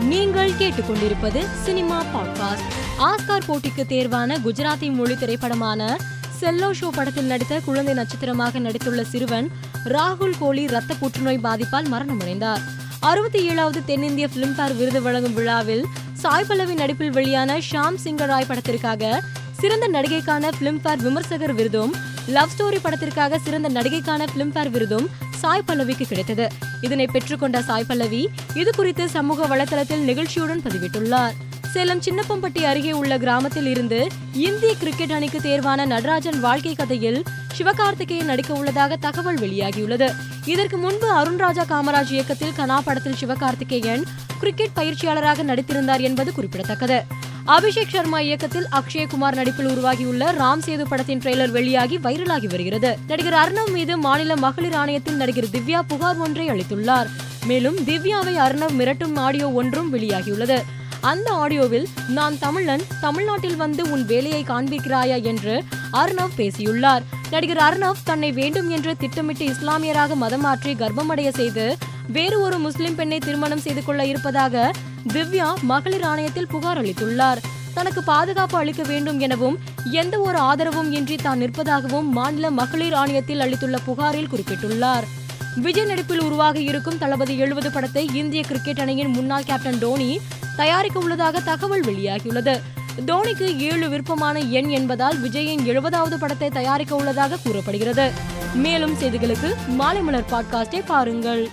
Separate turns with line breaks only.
நீங்கள் கேட்டுக்கொண்டிருப்பது cinema podcast. Oscar போட்டிக்கு தேர்வான குஜராத்தி மொழி திரைப்படமான செல்லோ ஷோ படத்தில் நடித்த குழந்தை நட்சத்திரமாக நடித்துள்ள சிறுவன் ராகுல் கோலி ரத்த புற்றுநோய் பாதிப்பால் மரணமடைந்தார். அறுபத்தி ஏழாவது தென்னிந்திய பிலிம்பேர் விருது வழங்கும் விழாவில் சாய் பல்லவி நடிப்பில் வெளியான ஷாம் சிங்கராய் படத்திற்காக சிறந்த நடிகைக்கான பிலிம்பேர் விமர்சகர் விருதும் லவ் ஸ்டோரி படத்திற்காக சிறந்த நடிகைக்கான பிலிம்பேர் விருதும் சாய் பல்லவிக்கு கிடைத்தது. இதனை பெற்றுக்கொண்ட சாய் பல்லவி இது குறித்து சமூக வலைதளத்தில் நிகழ்ச்சியுடன் பதிவிட்டுள்ளார். சேலம் சின்னப்பம்பட்டி அருகே உள்ள கிராமத்தில் இருந்து இந்திய கிரிக்கெட் அணிக்கு தேர்வான நடராஜன் வாழ்க்கை கதையில் சிவகார்த்திகேயன் நடிக்க உள்ளதாக தகவல் வெளியாகியுள்ளது. இதற்கு முன்பு அருண்ராஜா காமராஜ் இயக்கத்தில் கனா படத்தில் சிவகார்த்திகேயன் கிரிக்கெட் பயிற்சியாளராக நடித்திருந்தார் என்பது குறிப்பிடத்தக்கது. அபிஷேக் சர்மா இயக்கத்தில் அக்ஷயகுமார் நடிப்பில் உருவாகியுள்ள ராம் சேது படத்தின் ட்ரெய்லர் வெளியாகி வைரலாகி வருகிறது. நடிகர் அர்ணவ் மீது மாநில மகளிர் ஆணையத்தில் நடிகர் திவ்யா புகார் ஒன்றை அளித்துள்ளார். மேலும் திவ்யாவை அர்ணவ் மிரட்டும் ஆடியோ ஒன்றும் வெளியாகியுள்ளது. அந்த ஆடியோவில் நான் தமிழன் தமிழ்நாட்டில் வந்து உன் வேலையை காண்பிக்கிறாயா? என்று அர்ணவ் பேசியுள்ளார். நடிகர் அர்ணவ் தன்னை வேண்டும் என்று திட்டமிட்டு இஸ்லாமியராக மதம் மாற்றி கர்ப்பமடைய செய்து வேறு ஒரு முஸ்லிம் பெண்ணை திருமணம் செய்து கொள்ள இருப்பதாக திவ்யா மகளிர் ஆணையத்தில் புகார் அளித்துள்ளார். தனக்கு பாதுகாப்பு அளிக்க வேண்டும் எனவும் எந்த ஒரு ஆதரவும் இன்றி தான் நிற்பதாகவும் மாநில மகளிர் ஆணையத்தில் அளித்துள்ள புகாரில் குறிப்பிட்டுள்ளார். விஜய் நடிப்பில் உருவாக இருக்கும் தளபதி எழுபது படத்தை இந்திய கிரிக்கெட் அணியின் முன்னாள் கேப்டன் டோனி தயாரிக்க உள்ளதாக தகவல் வெளியாகியுள்ளது. தோனிக்கு ஏழு விருப்பமான எண் என்பதால் விஜயின் எழுபதாவது படத்தை தயாரிக்க உள்ளதாக கூறப்படுகிறது. மேலும் செய்திகளுக்கு மாலை மலர் பாட்காஸ்டை பாருங்கள்.